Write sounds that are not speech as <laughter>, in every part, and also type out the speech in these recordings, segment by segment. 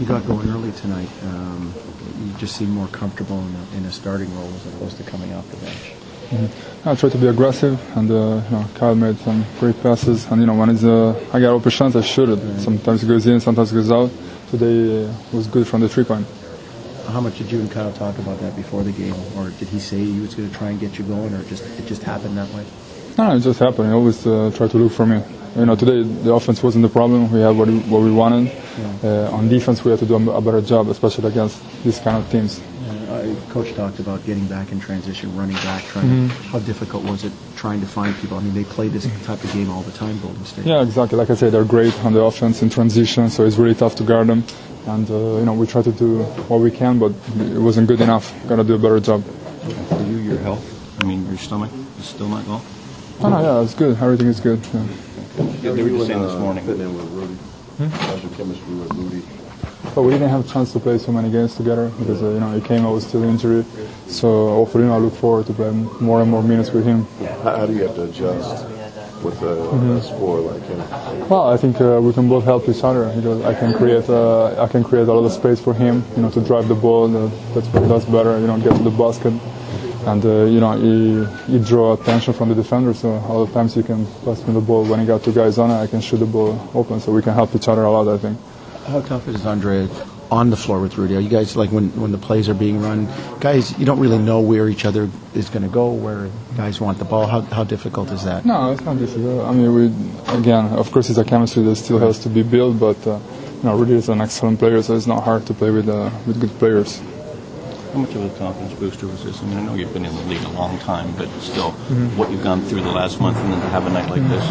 You got going early tonight. Um, you just seem more comfortable in a, in a starting role as opposed to coming off the bench. I try to be aggressive, and uh, you know, Kyle made some great passes. And you know, when it's, uh, I get open chance, I shoot it. Sometimes it goes in, sometimes it goes out. Today uh, was good from the three point. How much did you and Kyle talk about that before the game, or did he say he was going to try and get you going, or just it just happened that way? No, it just happened. He always uh, try to look for me. You know, today the offense wasn't the problem. We had what we, what we wanted. Uh, on defense, we have to do a better job, especially against these kind of teams. Uh, Coach talked about getting back in transition, running back. Trying. to. How difficult was it trying to find people? I mean, they play this type of game all the time, Golden State. Yeah, exactly. Like I said, they're great on the offense in transition, so it's really tough to guard them. And uh, you know, we try to do what we can, but it wasn't good enough. Got to do a better job. For you, your health, I mean, your stomach is still not well? Oh, no, yeah, it's good. Everything is good. Yeah. Yeah, they were just saying this morning. Fitting in with Your chemistry with Rudy? But we didn't have a chance to play so many games together because uh, you know he came out with still injury. So hopefully, you know, I look forward to play more and more minutes with him. How, how do you have to adjust with a, a scorer like him? Well, I think uh, we can both help each other because I can create uh, I can create a lot of space for him, you know, to drive the ball. Uh, that's what he does better, you know, get to the basket, and uh, you know he, he draw attention from the defender. So a lot of times he can pass me the ball when he got two guys on it. I can shoot the ball open, so we can help each other a lot. I think. How tough is Andre on the floor with Rudy? Are you guys like when when the plays are being run, guys? You don't really know where each other is going to go, where guys want the ball. How how difficult is that? No, it's not difficult. I mean, we again, of course, it's a chemistry that still has to be built, but uh, you know, Rudy is an excellent player, so it's not hard to play with uh, with good players. How much of a confidence booster was this? I mean, I know you've been in the league a long time, but still, Mm-hmm. what you've gone through the last month and then to have a night like this.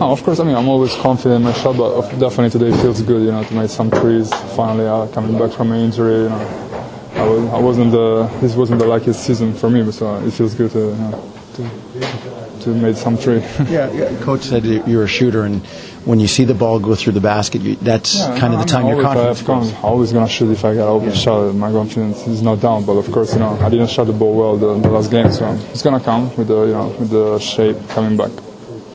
Oh, of course, I mean, I'm always confident in my shot, but definitely today feels good, you know, to make some threes. Finally, uh, coming back from an injury, you know, I, was, I wasn't the, this wasn't the luckiest season for me, but so it feels good to, you know, to, to make some three. <laughs> Yeah, yeah. Coach said you're a shooter, and when you see the ball go through the basket, you, that's kind of the time your always, confidence I have con- goes. always gonna shoot if I get open shot. My confidence is not down, but of course, you know, I didn't shot the ball well the, the last game, so it's gonna come with the, you know, with the shape coming back.